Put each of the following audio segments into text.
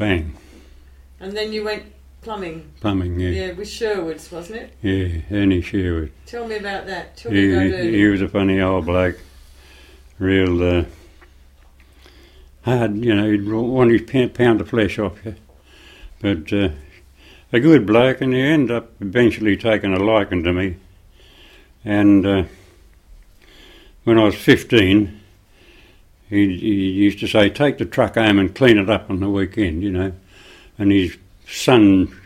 bang, And then you went plumbing. plumbing, yeah. Yeah, with Sherwood's, wasn't it? Yeah, Ernie Sherwood. Tell me about that. Tell me He, about Ernie. he was a funny old bloke. Real uh, hard, you know, he'd want his pound, pound of flesh off you. But uh, a good bloke, and he ended up eventually taking a liking to me. And uh, when I was 15, he, he used to say, take the truck home and clean it up on the weekend, you know. And his son,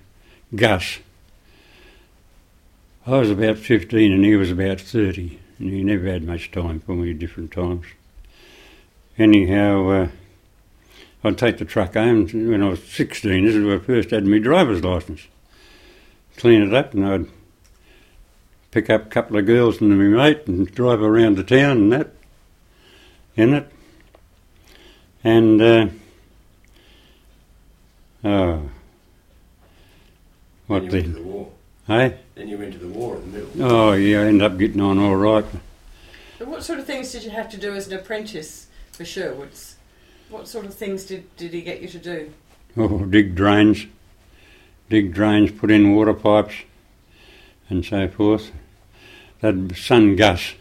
Gus, I was about 15 and he was about 30, and he never had much time for me at different times. Anyhow, uh, I'd take the truck home when I was 16. This is when I first had my driver's licence. Clean it up, and I'd pick up a couple of girls and my mate and drive around the town and that in it. And, uh, oh, what then you went to the war. Hey? Then you went to the war in the middle. Oh, yeah, I ended up getting on all right. But what sort of things did you have to do as an apprentice for Sherwood's? What sort of things did, did he get you to do? Oh, dig drains, dig drains, put in water pipes, and so forth. That son Gus,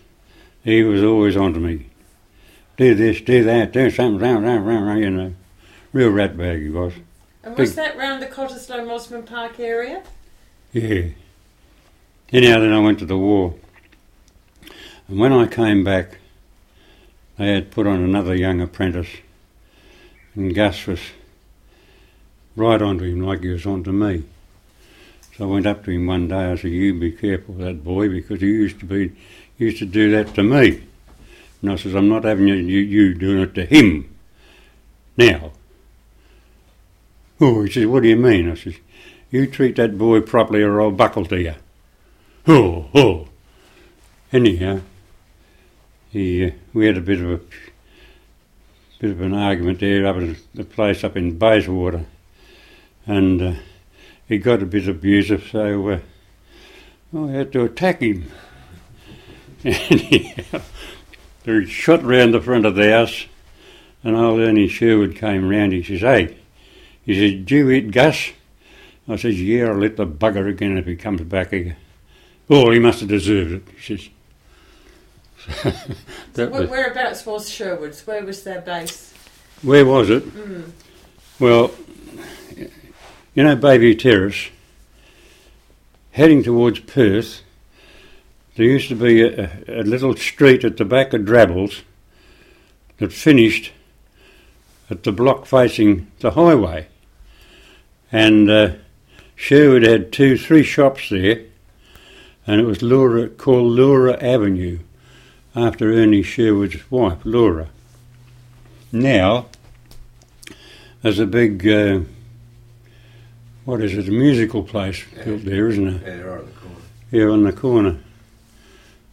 he was always on to me. Do this, do that, do something, round, round, round, round, you know. Real rat bag he was. And was Big- that round the Cottesloe Mosman Park area? Yeah. Anyhow, then I went to the war. And when I came back, they had put on another young apprentice. And Gus was right onto him like he was onto me. So I went up to him one day. I said, "You be careful of that boy because he used to be used to do that to me." And I says, "I'm not having you, you, doing it to him now." Oh, he says, "What do you mean?" I says, "You treat that boy properly, or I'll buckle to you." Oh, oh. Anyhow, he uh, we had a bit of a bit of an argument there up at the place up in Bayswater, and uh, he got a bit abusive, so uh, I had to attack him. Anyhow, he shot round the front of the house, and old Ernie Sherwood came round. He says, "Hey," he says, Do you eat Gus?" I says, "Yeah, I'll let the bugger again if he comes back again. Oh, he must have deserved it. He says. Where, was, whereabouts was Sherwood's? Where was their base? where was it? Mm. Well, you know Bay View Terrace, heading towards Perth, there used to be a, a, little street at the back of Drabbles that finished at the block facing the highway. And uh, Sherwood had two, three shops there, and it was Laura, called Laura Avenue, after Ernie Sherwood's wife, Laura. Now, there's a big, uh, what is it, a musical place Yeah. built there, isn't it? Yeah, right at the corner. Here on the corner.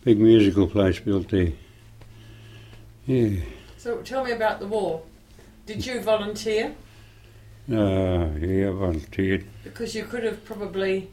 Big musical place built there. Yeah. So tell me about the war. Did you volunteer? Uh, yeah, I volunteered. Because you could have probably